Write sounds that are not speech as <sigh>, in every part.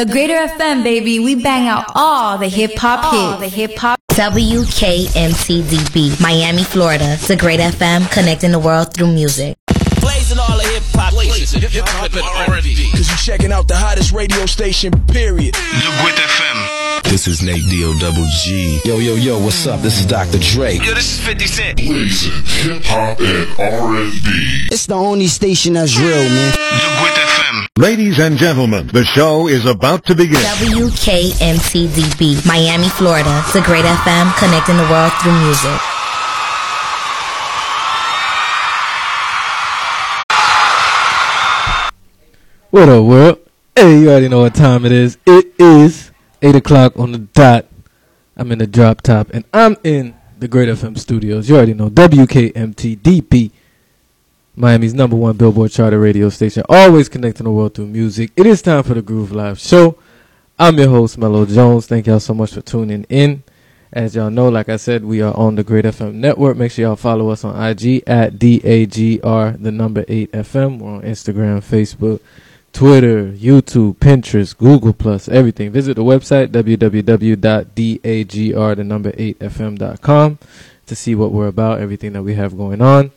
The Greater FM, baby. We bang out all the hip hop hits. The hip hop. WKMTDB, Miami, Florida. The Great FM, connecting the world through music. Blazing all the hip hop. Blazing hip hop and R&B. Cause you checking out the hottest radio station, period. The Great FM. This is Nate Dio Double G. Yo, yo, yo, what's up? This is Dr. Dre. Yo, this is 50 Cent. Blazing hip hop and R&B. It's the only station that's real, man. The Great FM. Ladies and gentlemen, the show is about to begin. WKMTDB, Miami, Florida. The Great FM, connecting the world through music. What up, world? Hey, you already know what time it is. It is 8 o'clock on the dot. I'm in the drop top, and I'm in the Great FM studios. You already know WKMTDP, Miami's number one Billboard charter radio station, always connecting the world through music. It is time for the Groove Live Show. I'm your host, Mello Jones. Thank y'all so much for tuning in. As y'all know, like I said, we are on the Great FM network. Make sure y'all follow us on IG at DAGR, the number 8 FM. We're on Instagram, Facebook, Twitter, YouTube, Pinterest, Google Plus, everything. Visit the website www.dagr the number 8fm.com to see what we're about, everything that we have going on.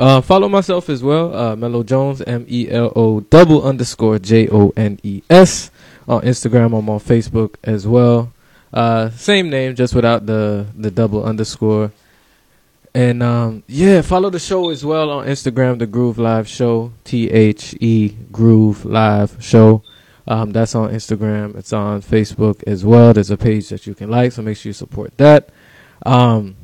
Uh, follow myself as well, uh, Mello Jones, M E L O double underscore J O N E S. On Instagram, I'm on Facebook as well. Uh, same name, just without the the double underscore. And um, yeah, follow the show as well on Instagram, the Groove Live Show, T H E Groove Live Show. Um, that's on Instagram. It's on Facebook as well. There's a page that you can like, so make sure you support that. Um,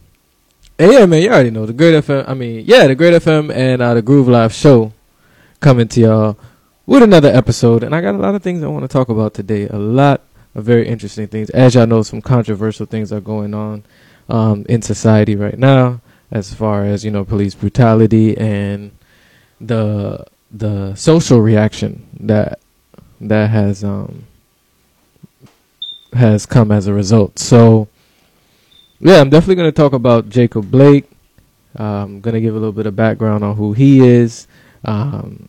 yeah, man, you already know the Great FM. I mean, yeah, the Great FM and uh, the Groove Live Show coming to y'all with another episode. And I got a lot of things I want to talk about today. A lot of very interesting things. As y'all know, some controversial things are going on um, in society right now as far as you know police brutality and the the social reaction that that has um has come as a result. So yeah, I'm definitely going to talk about Jacob Blake. I'm going to give a little bit of background on who he is. Um,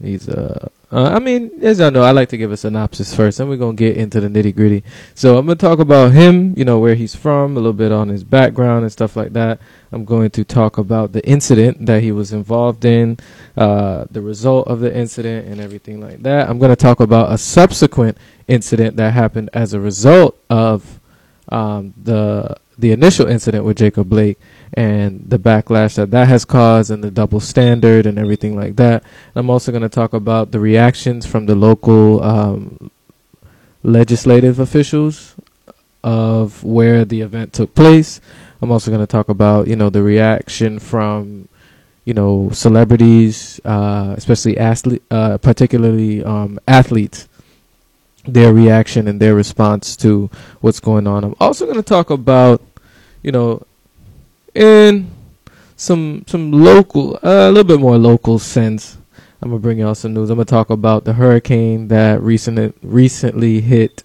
he's a uh, I mean, as y'all know, I like to give a synopsis first, and we're gonna get into the nitty gritty. So I'm gonna talk about him, you know, where he's from, a little bit on his background and stuff like that. I'm going to talk about the incident that he was involved in, uh, the result of the incident, and everything like that. I'm gonna talk about a subsequent incident that happened as a result of um, the the initial incident with Jacob Blake and the backlash that that has caused and the double standard and everything like that. I'm also going to talk about the reactions from the local um, legislative officials of where the event took place. I'm also going to talk about, you know, the reaction from, you know, celebrities, uh, especially athlete, uh, particularly um, athletes, their reaction and their response to what's going on. I'm also going to talk about, you know, in some some local, uh, a little bit more local sense. I'm gonna bring y'all some news. I'm gonna talk about the hurricane that recent recently hit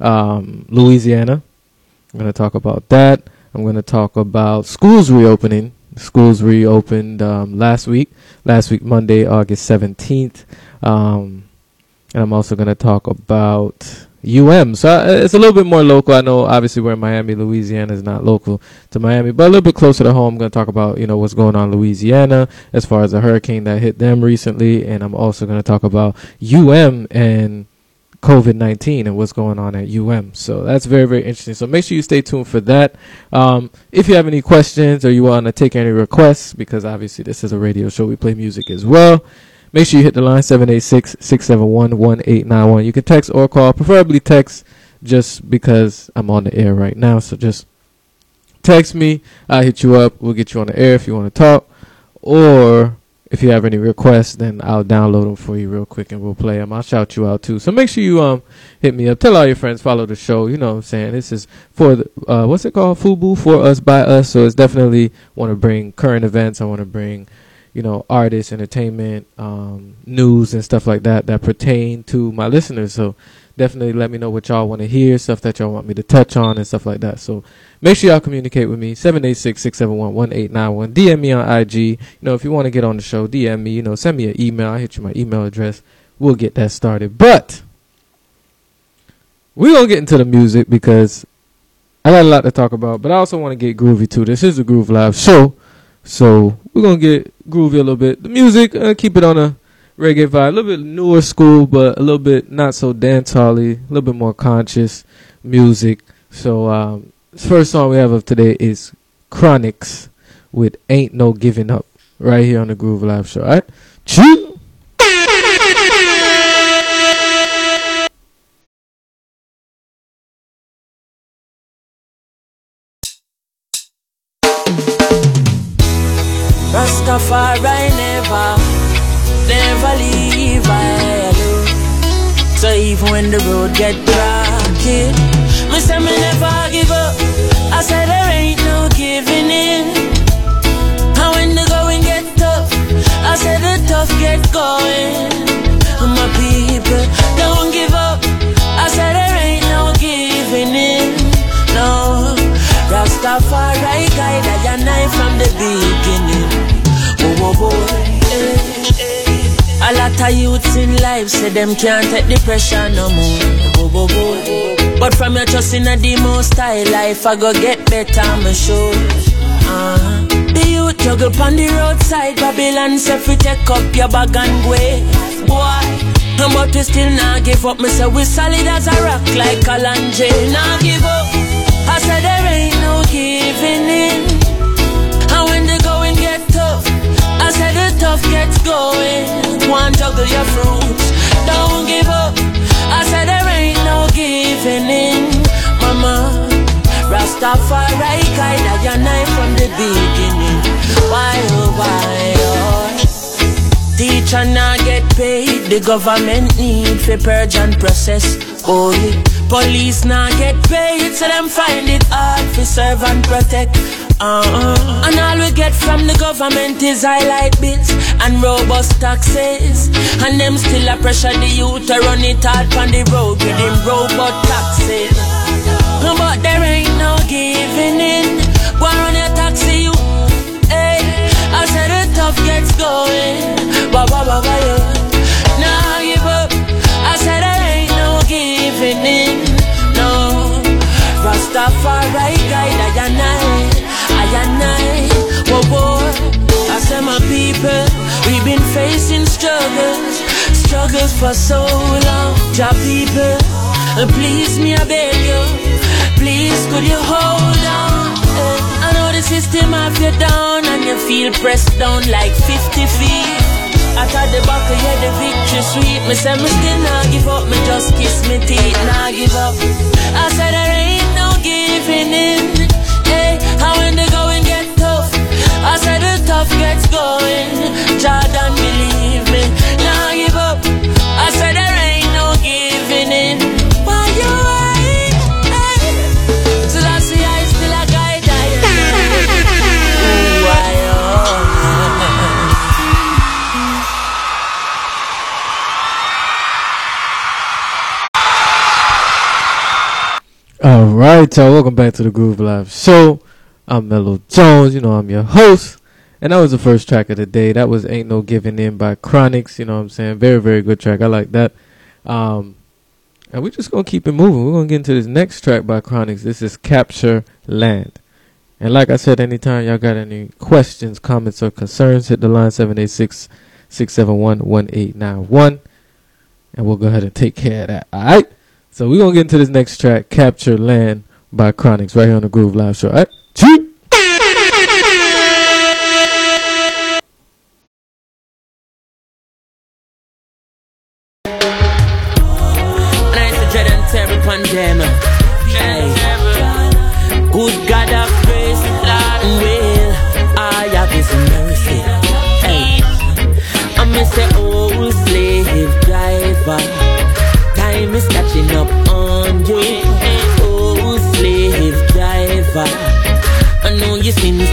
um, Louisiana. I'm gonna talk about that. I'm gonna talk about schools reopening. Schools reopened um, last week. Last week, Monday, August 17th. Um, and I'm also gonna talk about UM. So uh, it's a little bit more local. I know obviously we're in Miami, Louisiana is not local to Miami, but a little bit closer to home. I'm going to talk about, you know, what's going on in Louisiana as far as the hurricane that hit them recently. And I'm also going to talk about UM and COVID 19 and what's going on at UM. So that's very, very interesting. So make sure you stay tuned for that. Um, if you have any questions or you want to take any requests, because obviously this is a radio show, we play music as well. Make sure you hit the line 786-671-1891. You can text or call, preferably text just because I'm on the air right now. So just text me. I'll hit you up. We'll get you on the air if you want to talk. Or if you have any requests, then I'll download them for you real quick and we'll play them. I'll shout you out too. So make sure you um hit me up. Tell all your friends, follow the show. You know what I'm saying? This is for the, uh, what's it called? Fubu for us by us. So it's definitely want to bring current events. I want to bring you know, artists, entertainment, um, news, and stuff like that that pertain to my listeners. So definitely let me know what y'all want to hear, stuff that y'all want me to touch on, and stuff like that. So make sure y'all communicate with me. 786-671-1891. DM me on IG. You know, if you want to get on the show, DM me. You know, send me an email. I hit you my email address. We'll get that started. But we're gonna get into the music because I got a lot to talk about, but I also want to get groovy too. This is a Groove Live show, so we're gonna get groovy a little bit. The music, uh, keep it on a reggae vibe, a little bit newer school, but a little bit not so dancehall-y, a little bit more conscious music. So, um, first song we have of today is Chronixx with "Ain't No Giving Up" right here on the Groove Live show. All right, Choo! A youths in life say them can't take the pressure no more. Oh, oh, boy. But from your trust in a demo style life, I go get better, I'm sure. Uh, the youth juggle on the roadside, Babylon say fi take up your bag and go. Boy. But we still not give up. Me say we solid as a rock like Kalanje. Not give up. I said there ain't no giving in. Tough gets going. One juggle your fruits, don't give up. I said there ain't no giving in, Mama. Rastafari guide and I from the beginning. Why oh why oh? Teacher not get paid, the government need for purge and process. Oh. Police not get paid, so them find it hard for serve and protect. Uh-uh. And all we get from the government is highlight bills and robust taxes. And them still a pressure the youth to run it hard on the road with them robot taxes. But there ain't no giving in. Go on your taxi, you. Hey, I said the tough gets going. Ba ba ba ba yeah. Nah, give up. I said there ain't no giving in. No, Rastafari guide and I. Whoa whoa. I said my people, we've been facing struggles, struggles for so long. Job people, please me I beg you, please could you hold on? Eh, I know the system have you down and you feel pressed down like 50 feet. At the back yeah, the victory sweet. Me say me still not give up, me just kiss me teeth, not give up. I said there ain't no giving in. And when the going get tough, I said the tough gets going. Jordan believe me, not give up. I said there ain't no giving in. Why you right? Hey, so that's why I still a guide. I Ooh, oh. All right, y'all. Welcome back to the Groove Live Show. I'm Mellow Jones. You know, I'm your host. And that was the first track of the day. That was Ain't No Giving In by Chronixx. You know what I'm saying? Very, very good track. I like that. Um, and we're just going to keep it moving. We're going to get into this next track by Chronixx. This is Capture Land. And like I said, anytime y'all got any questions, comments, or concerns, hit the line 786 671 1891. And we'll go ahead and take care of that. All right? So we're going to get into this next track, Capture Land by Chronixx, right here on the Groove Live Show. All right? Choo!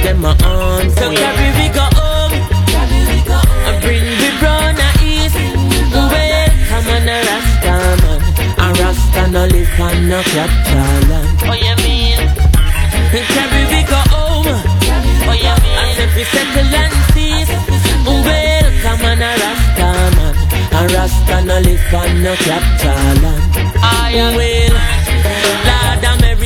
Them are on. So carry we go home. I bring the brown a east. Well, eh. come on a Rasta man. A Rasta no live on no capture land. Oh you mean? Carry we go home. Oh you mean? I said we settle and cease. Well, come on a Rasta man. A Rasta no live on no capture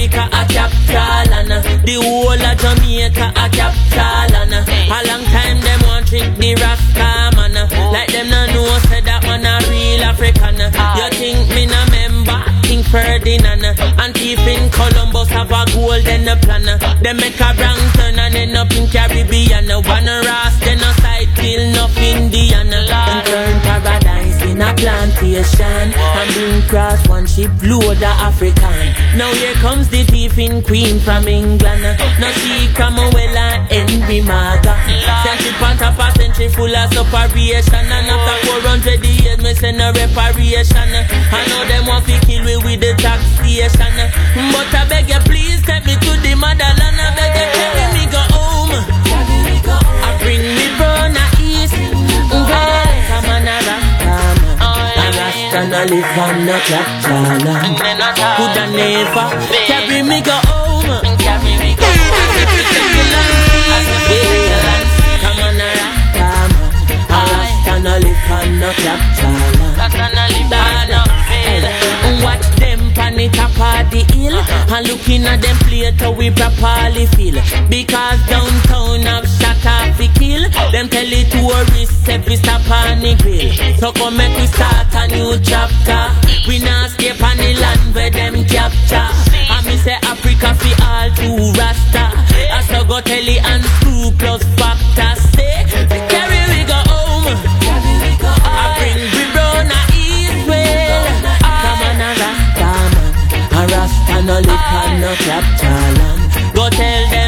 land. I am well. The whole of Jamaica a capital and uh, a long time them want drink the Rasta man. Uh, like them no know say that man a real African. Uh. Ah. You think me no member? King Ferdinand and thief in Columbus have a golden plan. Them make a wrong turn and end up in Caribbean. One ras then a side kill enough Indian. And turn in a plantation. And bring cross one ship load of African. Now here comes the thief in Queen from England. Now she come well and Henry Morgan. Ship on top a century full of separation. And after 400 years me send a reparation. I know them want to kill me with the taxation. But I beg you please live on no capital. Coulda never carry me go home. Carry me go home. Come on, rasta A rasta no live on no capital. What them pan it top of the hill And looking at them plate how we properly feel Because downtown have kill Them tell the tourists every stop on the grill. So come make we start a new chapter. We not escape on the land where them capture. And me say Africa fi all too rasta. I so go tell eh? the and screw plus factor Say, carry we go home. I bring we round a way. Come on a rasta man. A rasta no live on no capital land. Go tell them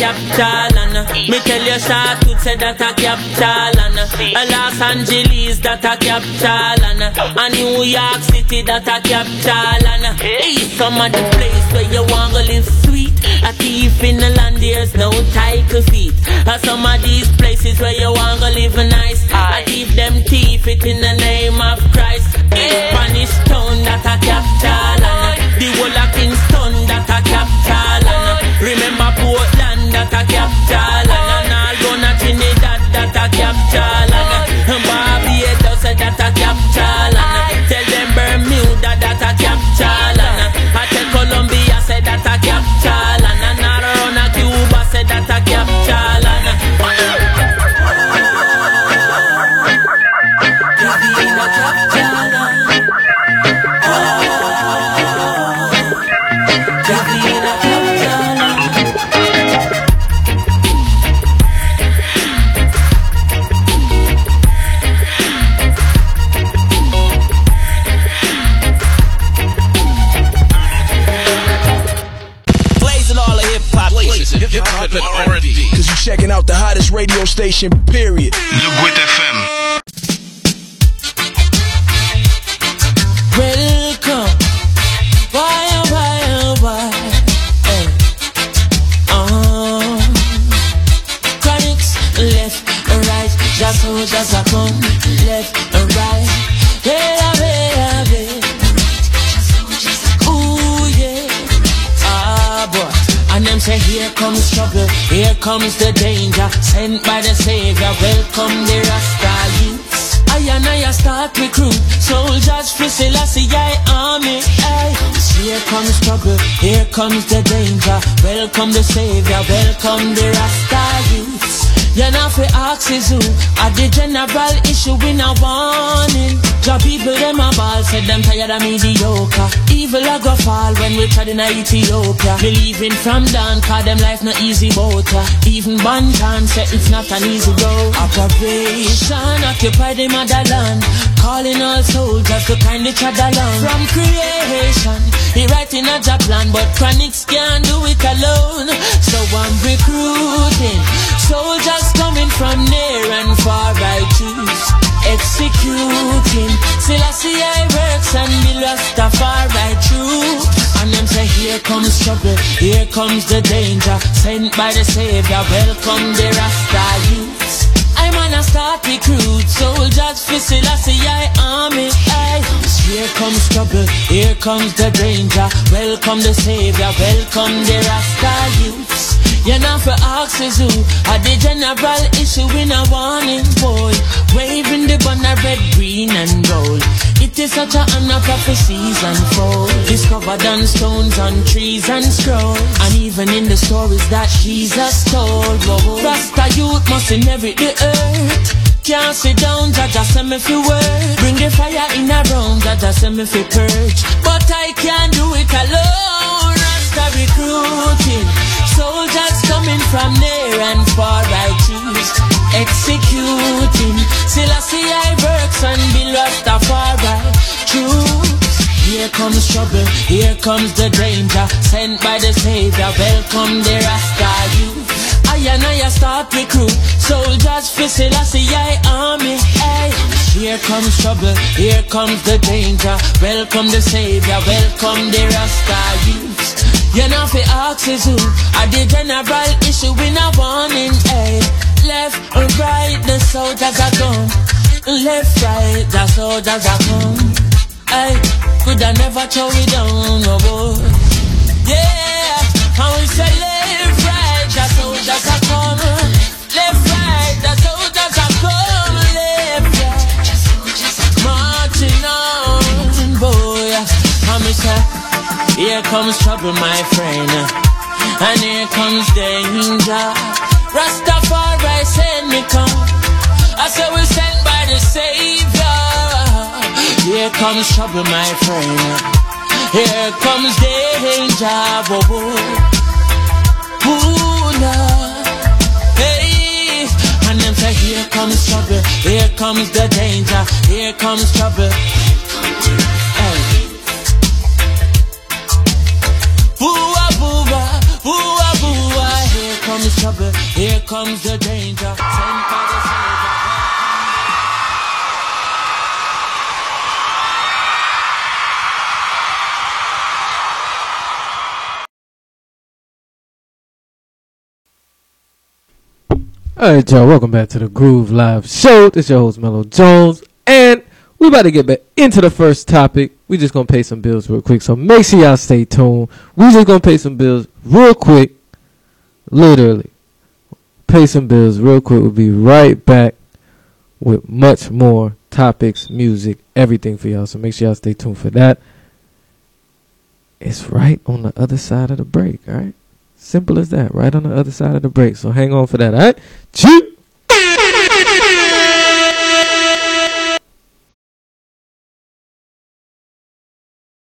capital and Me tell you Charlotte say that a capital and Los Angeles that a capital and a New York City that a capital and Hey, some of the place where you want to live A thief in the land there's no title feet A some of these places where you want to live a nice I thief them thief it in the name of Christ. Spanish town that a capital and The whole of Kingston that a capital and Remember Portland that a capital and all gonna Trinidad that a capital and Barbados that a capital and hip hop and R&B. Cause you checking out the hottest radio station, period. Le Gouet FM. Welcome. Why, oh, why, oh, why? Hey. Uh, Chronixx, left right. Just so, just a come, comes trouble, here comes the danger. Sent by the Savior, welcome the Rasta youths. I and I start recruit soldiers for Selassie I army. Aye. Here comes trouble, here comes the danger. Welcome the Savior, welcome the Rasta youths. You know for axes who at the general issue in a warning. Job people them a ball said them tired of mediocre. Evil a go fall when we tried in Ethiopia. Believing from down cause them life no easy boat. Even Banton said it's not an easy go. Operation occupy the motherland. Calling all soldiers to kindly trod along. From creation, he writing a job plan, but Chronixx can't Rastafari true. And them say here comes trouble, here comes the danger. Sent by the Savior, welcome the Rasta youths. I'm on a start recruit soldiers for Selassie I army. Here comes trouble, here comes the danger. Welcome the Savior, welcome the Rasta youths. You know for axes who are the general issue in a warning boy. Waving the banner red, green and gold. It is such a honor prophecies unfold. Discovered on stones, on trees and scrolls. And even in the stories that Jesus told. Whoa. Rasta youth must inherit the earth. Can't sit down, Jaja send me fi work Bring the fire in a room, Jaja send me fi purge But I can't do it alone Rasta recruiting Soldiers coming from near and far I choose Executing. Selassie I works and be Rastafari Truth Here comes trouble, here comes the danger. Sent by the Savior, welcome the Rasta youth I and I start recruit Soldiers for Selassie I army. Hey. Here comes trouble, here comes the danger. Welcome the Savior, welcome the Rasta youth You know fi axes who Are the general issue in a warning hey. Left and right the soldiers are come Left right the soldiers are come Hey, eh, could I never throw it down no boy. Yeah, how we say left right the soldiers are come Left right the soldiers are come Left right. Marching on boy. I'm say eh. Here comes trouble, my friend, and here comes danger. Rastafari send me come. I say we sent by the Savior. Here comes trouble, my friend. Here comes danger. Whoa. Ooh, Lord. Hey, and them say here comes trouble. Here comes the danger. Here comes trouble. Comes the danger. Sent by the Savior. Alright, y'all, welcome back to the Groove Live Show. This is your host, Mellow Jones, and we about to get back into the first topic. We just gonna pay some bills real quick, so make sure y'all stay tuned. We just gonna pay some bills real quick, literally. Pay some bills real quick. We'll be right back with much more topics, music, everything for y'all. So make sure y'all stay tuned for that. It's right on the other side of the break, alright? Simple as that, right on the other side of the break. So hang on for that, alright? Choo!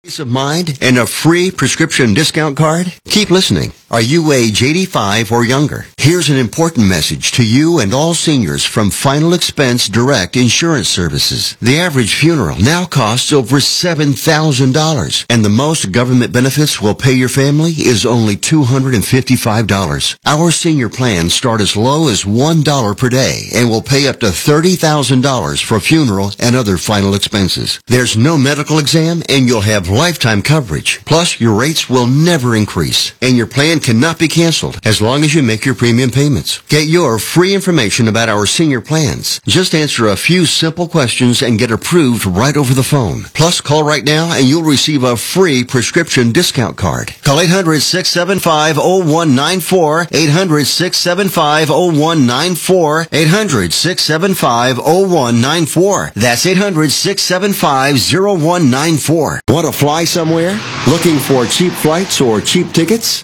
Peace of mind and a free prescription discount card? Keep listening. Are you age 85 or younger? Here's an important message to you and all seniors from Final Expense Direct Insurance Services. The average funeral now costs over $7,000 and the most government benefits will pay your family is only $255. Our senior plans start as low as $1 per day and will pay up to $30,000 for funeral and other final expenses. There's no medical exam and you'll have lifetime coverage. Plus, your rates will never increase, and your plan cannot be canceled as long as you make your premium payments. Get your free information about our senior plans. Just answer a few simple questions and get approved right over the phone. Plus, call right now and you'll receive a free prescription discount card. Call 800-675-0194, 800-675-0194, 800-675-0194. That's 800-675-0194. Want to fly somewhere? Looking for cheap flights or cheap tickets?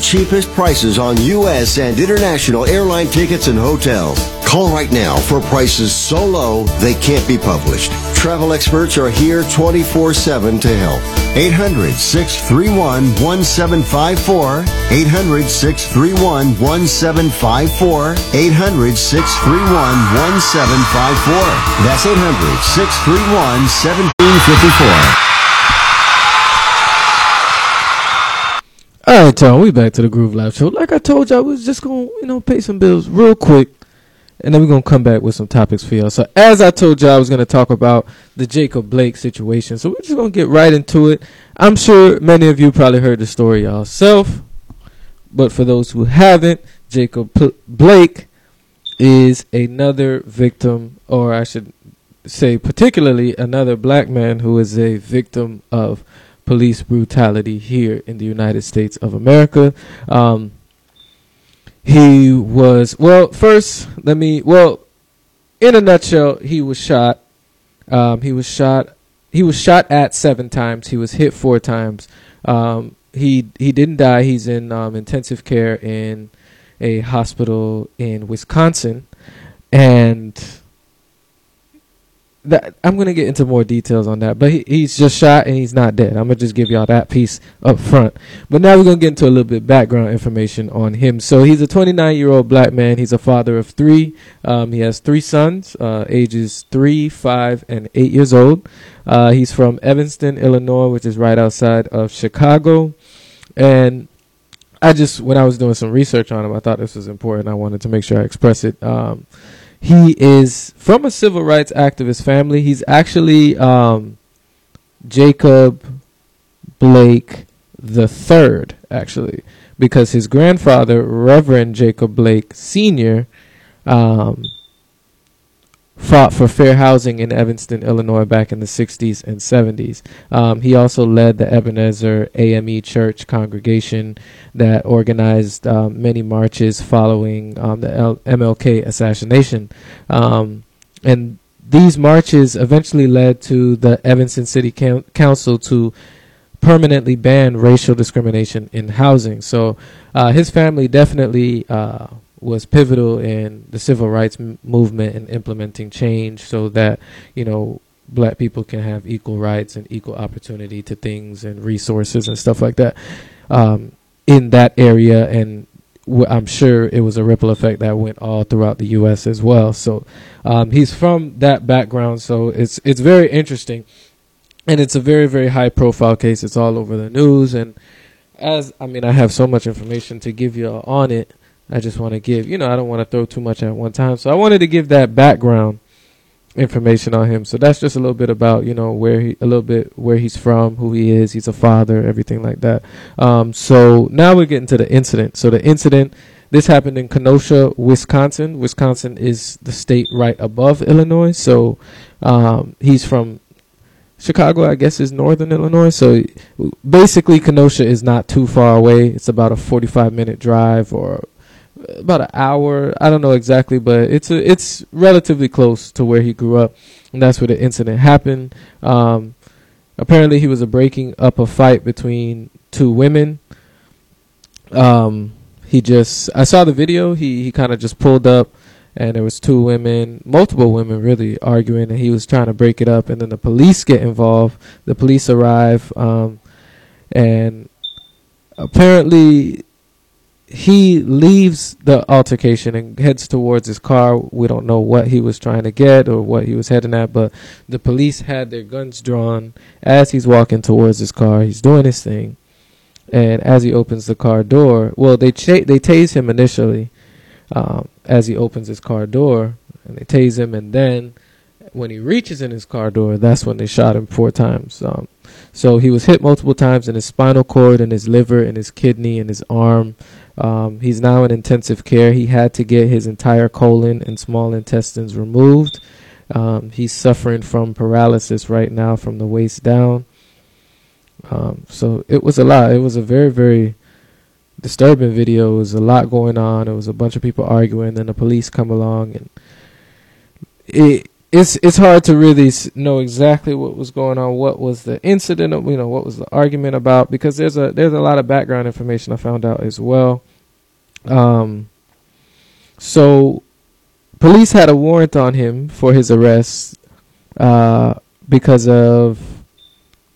cheapest prices on U.S. and international airline tickets and hotels. Call right now for prices so low they can't be published. Travel experts are here 24-7 to help. 800-631-1754. 800-631-1754. 800-631-1754. That's 800-631-1754. All All right, y'all. We back to the Groove Live Show. Like I told y'all, we was just gonna you know pay some bills real quick, and then we're gonna come back with some topics for y'all. So as I told y'all, I was gonna talk about the Jacob Blake situation. So we're just gonna get right into it. I'm sure many of you probably heard the story yourself, but for those who haven't, Jacob P- Blake is another victim, or I should say, particularly another black man who is a victim of police brutality here in the United States of America. Um, he was well. First, let me well, in a nutshell, he was shot. Um, he was shot. He was shot at seven times. He was hit four times. Um, he he didn't die. He's in um, intensive care in a hospital in Wisconsin, and that I'm gonna get into more details on that. But he, he's just shot and he's not dead. I'm gonna just give y'all that piece up front. But now we're gonna get into a little bit background information on him. So he's a 29 year old black man. He's a father of three. Um, he has three sons, uh, ages three, five, and eight years old. Uh, he's from Evanston, Illinois, which is right outside of Chicago. And I just, when I was doing some research on him, I thought this was important. I wanted to make sure I express it. Um, he is from a civil rights activist family. He's actually um, Jacob Blake the third, actually, because his grandfather, Reverend Jacob Blake Sr., um, fought for fair housing in Evanston, Illinois back in the 60s and 70s. Um, he also led the Ebenezer AME Church congregation that organized um, many marches following um, the L- MLK assassination. Um, and these marches eventually led to the Evanston City Coun- Council to permanently ban racial discrimination in housing. So uh, his family definitely uh, was pivotal in the civil rights m- movement and implementing change so that you know black people can have equal rights and equal opportunity to things and resources and stuff like that um, in that area and w- I'm sure it was a ripple effect that went all throughout the U.S. as well. So um, he's from that background, so it's it's very interesting, and it's a very very high profile case. It's all over the news, and as I mean, I have so much information to give you on it. I just want to give, you know, I don't want to throw too much at one time. So I wanted to give that background information on him. So that's just a little bit about, you know, where he, a little bit where he's from, who he is, he's a father, everything like that. Um, so now we're getting to the incident. So the incident, this happened in Kenosha, Wisconsin. Wisconsin is the state right above Illinois. So um, he's from Chicago, I guess, is northern Illinois. So basically, Kenosha is not too far away. It's about a 45 minute drive or about an hour. I don't know exactly, but it's a, it's relatively close to where he grew up, and that's where the incident happened. Um, apparently, he was a breaking up a fight between two women. Um, he just I saw the video. He he kind of just pulled up, and there was two women, multiple women really arguing, and he was trying to break it up. And then the police get involved. The police arrive, um, and apparently he leaves the altercation and heads towards his car. We don't know what he was trying to get or what he was heading at, but the police had their guns drawn as he's walking towards his car. He's doing his thing, and as he opens the car door, well, they they tase him initially um, as he opens his car door, and they tase him, and then when he reaches in his car door, that's when they shot him four times. Um, so he was hit multiple times in his spinal cord, in his liver, in his kidney, in his arm. Um, he's now in intensive care. He had to get his entire colon and small intestines removed. Um, he's suffering from paralysis right now from the waist down. Um, so it was a lot. It was a very, very disturbing video. It was a lot going on. It was a bunch of people arguing. Then the police come along, and it it's it's hard to really know exactly what was going on, what was the incident, you know, what was the argument about, because there's a there's a lot of background information I found out as well. Um, so police had a warrant on him for his arrest uh, because of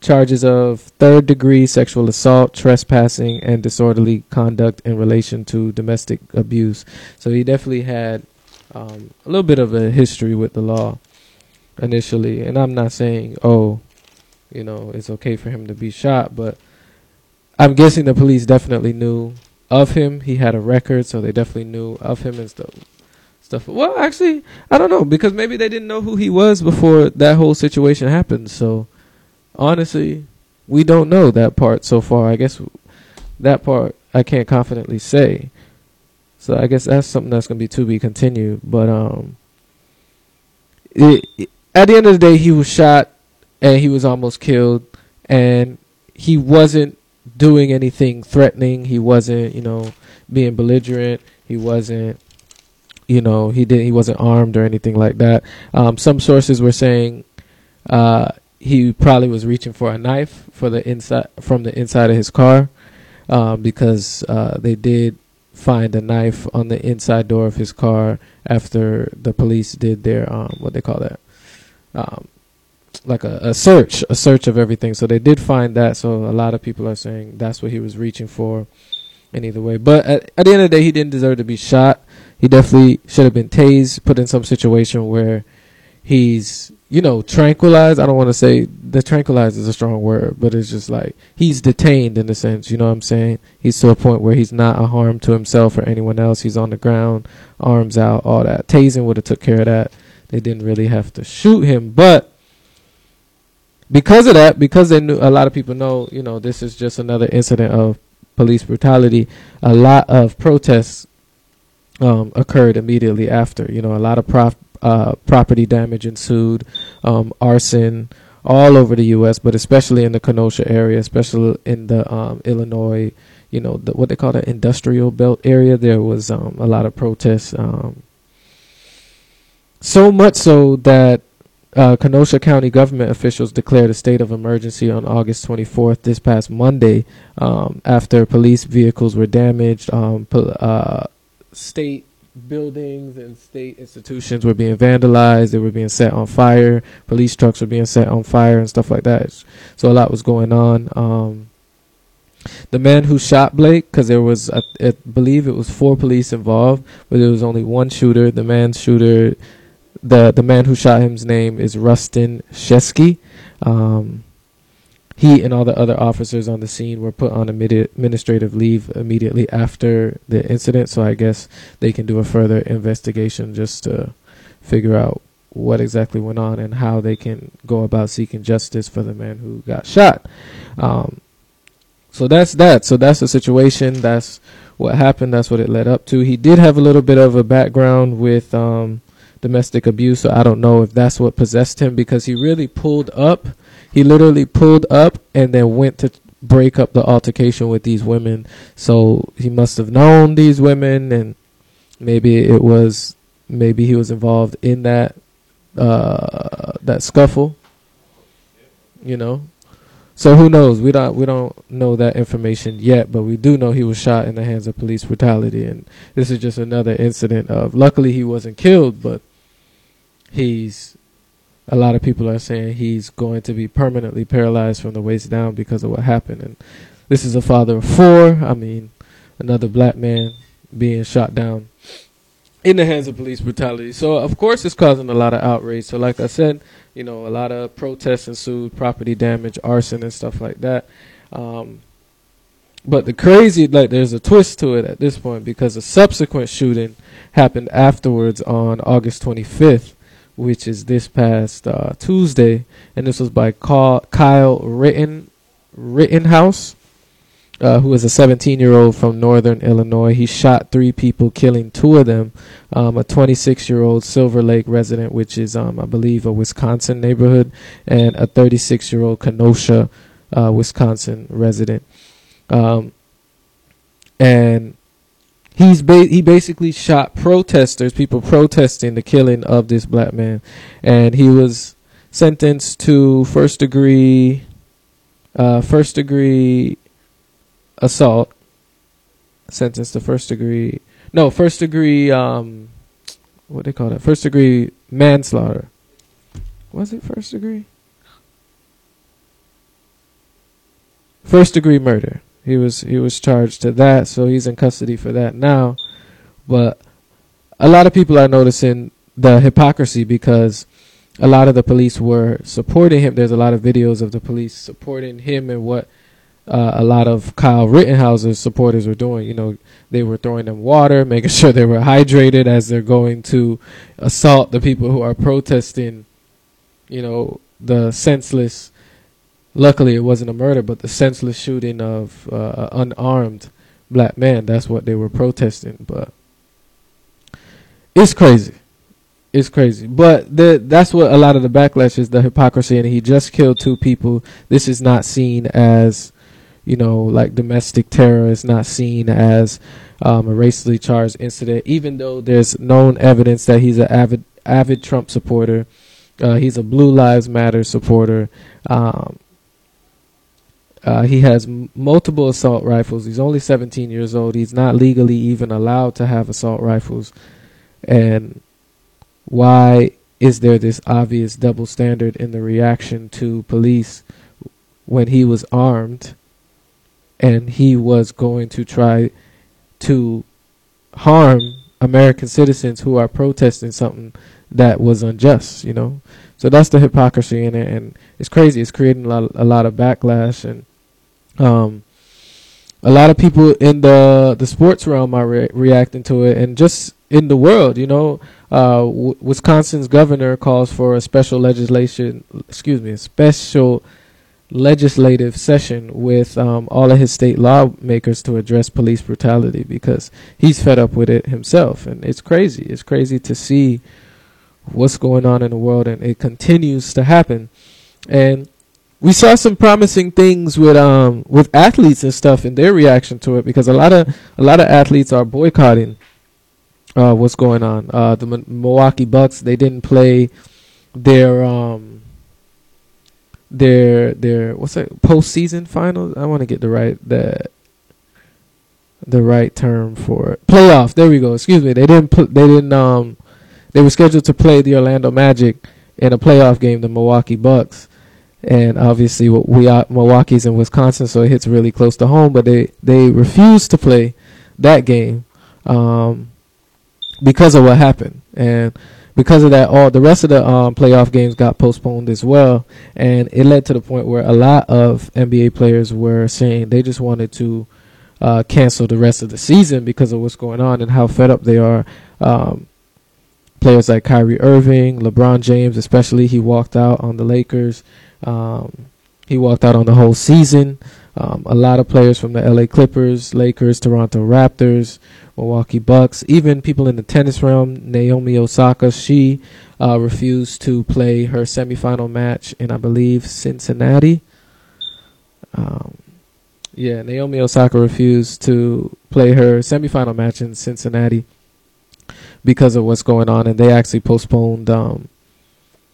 charges of third degree sexual assault, trespassing, and disorderly conduct in relation to domestic abuse. So he definitely had um, a little bit of a history with the law initially. And I'm not saying, oh, you know, it's okay for him to be shot, but I'm guessing the police definitely knew of him. He had a record, so they definitely knew of him and stuff. Stuff. Well, actually, I don't know because maybe they didn't know who he was before that whole situation happened. So, honestly, we don't know that part so far. I guess that part I can't confidently say. So I guess that's something that's gonna be to be continued. But um, it, it, at the end of the day, he was shot and he was almost killed, and he wasn't doing anything threatening. He wasn't, you know, being belligerent. He wasn't, you know, he didn't. He wasn't armed or anything like that. Um, some sources were saying uh, he probably was reaching for a knife for the inside from the inside of his car um, because uh, they did find a knife on the inside door of his car after the police did their um, what they call that um, like a, a search a search of everything so they did find that so a lot of people are saying that's what he was reaching for in either way but at, at the end of the day he didn't deserve to be shot he definitely should have been tased put in some situation where he's you know, tranquilized. I don't want to say the tranquilized is a strong word, but it's just like he's detained in a sense. You know what I'm saying? He's to a point where he's not a harm to himself or anyone else. He's on the ground, arms out, all that. Tasing would have took care of that. They didn't really have to shoot him, but because of that, because they knew a lot of people know, you know, this is just another incident of police brutality. A lot of protests um, occurred immediately after. You know, a lot of prof- uh, property damage ensued, um, arson all over the U.S., but especially in the Kenosha area, especially in the um, Illinois, you know, the, what they call the industrial belt area. There was um, a lot of protests. Um, so much so that uh, Kenosha County government officials declared a state of emergency on August 24th, this past Monday, um, after police vehicles were damaged. Um, pol- uh, state buildings and state institutions were being vandalized. They were being set on fire. Police trucks were being set on fire and stuff like that. So a lot was going on. Um, the man who shot Blake, because there was, I, I, believe it was four police involved, but there was only one shooter. The man shooter, the the man who shot him's name is Rusten Sheskey. Um, he and all the other officers on the scene were put on administrative leave immediately after the incident. So I guess they can do a further investigation just to figure out what exactly went on and how they can go about seeking justice for the man who got shot. Um, so that's that. So that's the situation. That's what happened. That's what it led up to. He did have a little bit of a background with um, domestic abuse. So I don't know if that's what possessed him because he really pulled up he literally pulled up and then went to break up the altercation with these women. So he must have known these women, and maybe it was maybe he was involved in that uh, that scuffle. You know, so who knows? We don't we don't know that information yet, but we do know he was shot in the hands of police brutality, and this is just another incident of. Luckily, he wasn't killed, but he's a lot of people are saying he's going to be permanently paralyzed from the waist down because of what happened. And this is a father of four. I mean, another black man being shot down in the hands of police brutality. So, of course, it's causing a lot of outrage. So, like I said, you know, a lot of protests ensued, property damage, arson, and stuff like that. Um, but the crazy, like, there's a twist to it at this point because a subsequent shooting happened afterwards on August 25th which is this past uh, Tuesday, and this was by Kyle Ritten Rittenhouse, uh, who is a 17-year-old from Northern Illinois. He shot three people, killing two of them. Um, a 26-year-old Silver Lake resident, which is, um, I believe, a Wisconsin neighborhood, and a 36-year-old Kenosha, uh, Wisconsin resident. Um, and he's ba- he basically shot protesters, people protesting the killing of this black man, and he was sentenced to first degree, uh, first degree assault. Sentenced to first degree, no, first degree, um, what they call that, first degree manslaughter. Was it first degree? First degree murder. He was he was charged to that, so he's in custody for that now. But a lot of people are noticing the hypocrisy because a lot of the police were supporting him. There's a lot of videos of the police supporting him and what uh, a lot of Kyle Rittenhouse's supporters were doing. You know, they were throwing them water, <laughs> making sure they were hydrated as they're going to assault the people who are protesting. You know, the senseless. Luckily, it wasn't a murder, but the senseless shooting of uh, unarmed black man. That's what they were protesting. But it's crazy. It's crazy. But the, that's what a lot of the backlash is the hypocrisy. And he just killed two people. This is not seen as, you know, like domestic terror. It's not seen as um, a racially charged incident, even though there's known evidence that he's an avid, avid Trump supporter. Uh, he's a Blue Lives Matter supporter. Um, uh, he has m- multiple assault rifles. He's only 17 years old. He's not legally even allowed to have assault rifles. And why is there this obvious double standard in the reaction to police when he was armed and he was going to try to harm American citizens who are protesting something that was unjust, you know? So that's the hypocrisy in it, and it's crazy. It's creating a lot, a lot of backlash, and um, a lot of people in the the sports realm are re- reacting to it, and just in the world, you know, uh, w- Wisconsin's governor calls for a special legislation, excuse me, a special legislative session with um, all of his state lawmakers to address police brutality because he's fed up with it himself, and it's crazy. It's crazy to see what's going on in the world, and it continues to happen. And we saw some promising things with um with athletes and stuff in their reaction to it because a lot of a lot of athletes are boycotting uh, what's going on. Uh, the M- Milwaukee Bucks they didn't play their um their their what's that postseason finals. I want to get the right the the right term for it. Playoff. There we go. Excuse me. They didn't. They didn't um they were scheduled to play the Orlando Magic in a playoff game, the Milwaukee Bucks. And obviously, we are Milwaukee's in Wisconsin, so it hits really close to home. But they they refused to play that game um, because of what happened, and because of that, all the rest of the um, playoff games got postponed as well. And it led to the point where a lot of NBA players were saying they just wanted to uh, cancel the rest of the season because of what's going on and how fed up they are. Um, players like Kyrie Irving, LeBron James, especially, he walked out on the Lakers. Um, he walked out on the whole season. Um, a lot of players from the LA Clippers, Lakers, Toronto Raptors, Milwaukee Bucks, even people in the tennis realm, Naomi Osaka, she uh, refused to play her semifinal match in, I believe, Cincinnati. Um, yeah, Naomi Osaka refused to play her semifinal match in Cincinnati because of what's going on, and they actually postponed um,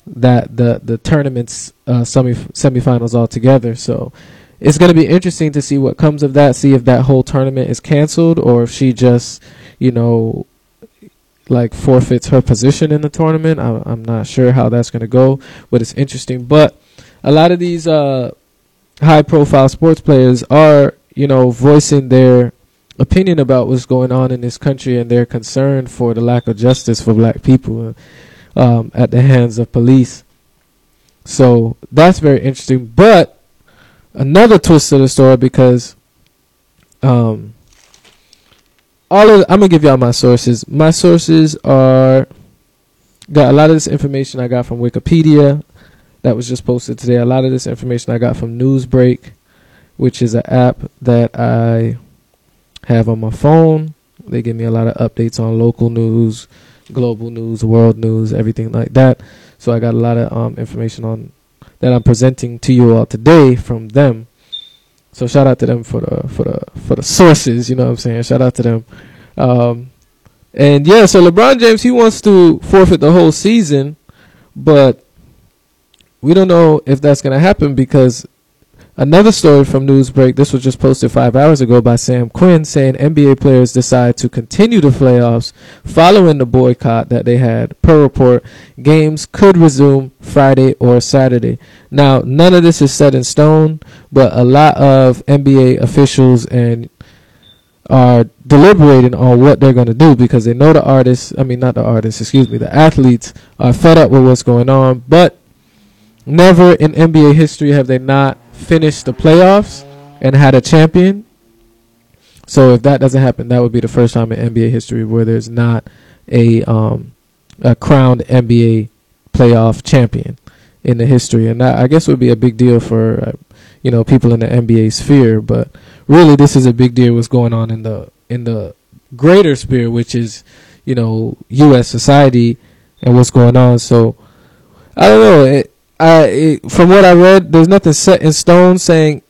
that the the tournaments uh, semi semifinals altogether. So it's going to be interesting to see what comes of that. See if that whole tournament is canceled or if she just, you know, like forfeits her position in the tournament. I, I'm not sure how that's going to go, but it's interesting. But a lot of these uh, high profile sports players are, you know, voicing their opinion about what's going on in this country and their concern for the lack of justice for black people um, at the hands of police. So that's very interesting. But another twist to the story because um, all of I'm gonna give y'all my sources. My sources are got a lot of this information I got from Wikipedia that was just posted today. A lot of this information I got from Newsbreak, which is an app that I have on my phone. They give me a lot of updates on local news, global news, world news, everything like that. So I got a lot of um, information on that I'm presenting to you all today from them. So shout out to them for the for the for the sources. You know what I'm saying? Shout out to them. Um, and yeah, so LeBron James he wants to forfeit the whole season, but we don't know if that's gonna happen because Another story from Newsbreak, this was just posted five hours ago by Sam Quinn, saying NBA players decide to continue the playoffs following the boycott that they had. Per report, games could resume Friday or Saturday. Now, none of this is set in stone, but a lot of NBA officials and are deliberating on what they're going to do because they know the artists, I mean, not the artists, excuse me, the athletes are fed up with what's going on, but never in NBA history have they not finished the playoffs and had a champion. So if that doesn't happen, that would be the first time in NBA history where there's not a um, a crowned NBA playoff champion in the history, and that I guess would be a big deal for uh, you know people in the NBA sphere. But really, this is a big deal. What's going on in the in the greater sphere, which is you know U.S. society and what's going on. So I don't know. It, I from what I read, there's nothing set in stone saying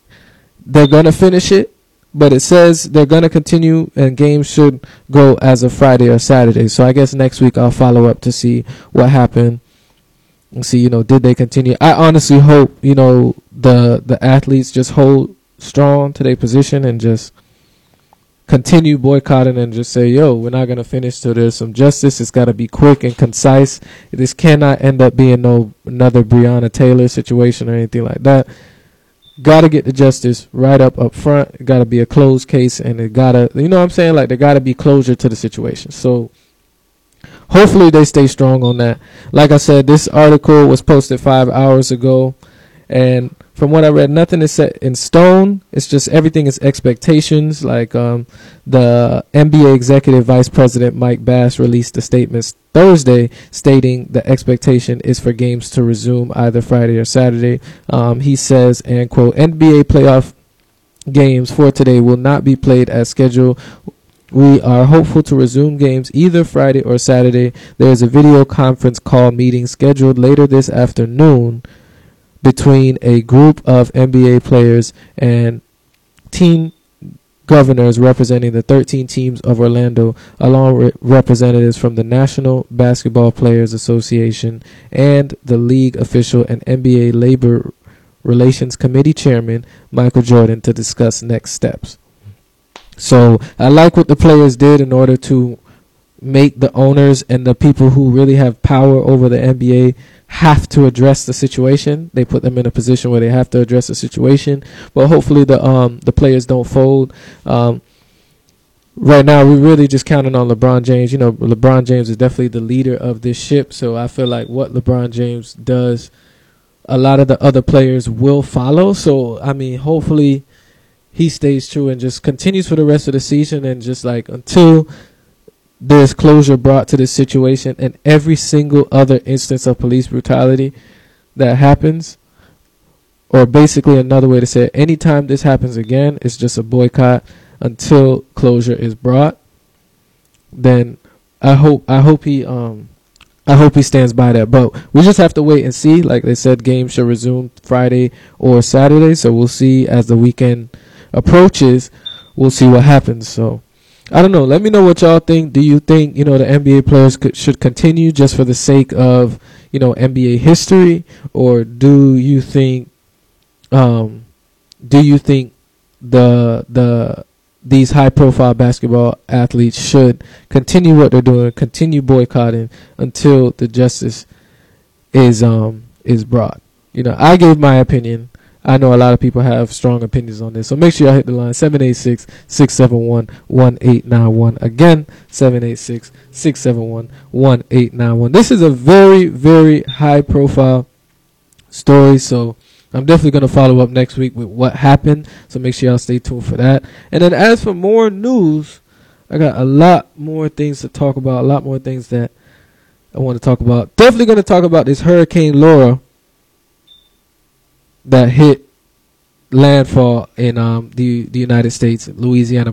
they're gonna finish it but it says they're to continue and games should go as of Friday or Saturday. So I guess next week I'll follow up to see what happened and see, you know, did they continue. I honestly hope, you know, the the athletes just hold strong to their position and just continue boycotting and just say, yo, we're not going to finish till there's some justice. It's got to be quick and concise. This cannot end up being no another Breonna Taylor situation or anything like that got to get the justice right up up front. Got to be a closed case, and it got to, you know what I'm saying? Like, there got to be closure to the situation. So, hopefully, they stay strong on that. Like I said, this article was posted five hours ago, and from what I read, nothing is set in stone. It's just everything is expectations. Like um, the NBA executive vice president Mike Bass released a statement Thursday stating the expectation is for games to resume either Friday or Saturday. Um, he says, and quote, NBA playoff games for today will not be played as scheduled. We are hopeful to resume games either Friday or Saturday. There is a video conference call meeting scheduled later this afternoon between a group of NBA players and team governors representing the 13 teams of Orlando, along with representatives from the National Basketball Players Association and the league official and NBA Labor Relations Committee Chairman Michael Jordan to discuss next steps. So I like what the players did in order to make the owners and the people who really have power over the NBA have to address the situation. They put them in a position where they have to address the situation. But hopefully the um the players don't fold. Um, right now we're really just counting on LeBron James. You know, LeBron James is definitely the leader of this ship. So I feel like what LeBron James does, a lot of the other players will follow. So I mean, hopefully he stays true and just continues for the rest of the season and just like until there's closure brought to this situation and every single other instance of police brutality that happens or basically another way to say it anytime this happens again it's just a boycott until closure is brought then i hope i hope he um I hope he stands by that. But we just have to wait and see. Like they said, games should resume Friday or Saturday. So we'll see as the weekend approaches. We'll see what happens. So I don't know. Let me know what y'all think. Do you think you know the NBA players could, should continue just for the sake of you know NBA history, or do you think, um, do you think the the these high profile basketball athletes should continue what they're doing, continue boycotting until the justice is um is brought. You know, I gave my opinion. I know a lot of people have strong opinions on this. So make sure y'all hit the line 786 671 1891. Again, 786 671 1891. This is a very, very high profile story. So I'm definitely going to follow up next week with what happened. So make sure y'all stay tuned for that. And then as for more news, I got a lot more things to talk about, a lot more things that I want to talk about. Definitely going to talk about this Hurricane Laura that hit landfall in um, the the United States, Louisiana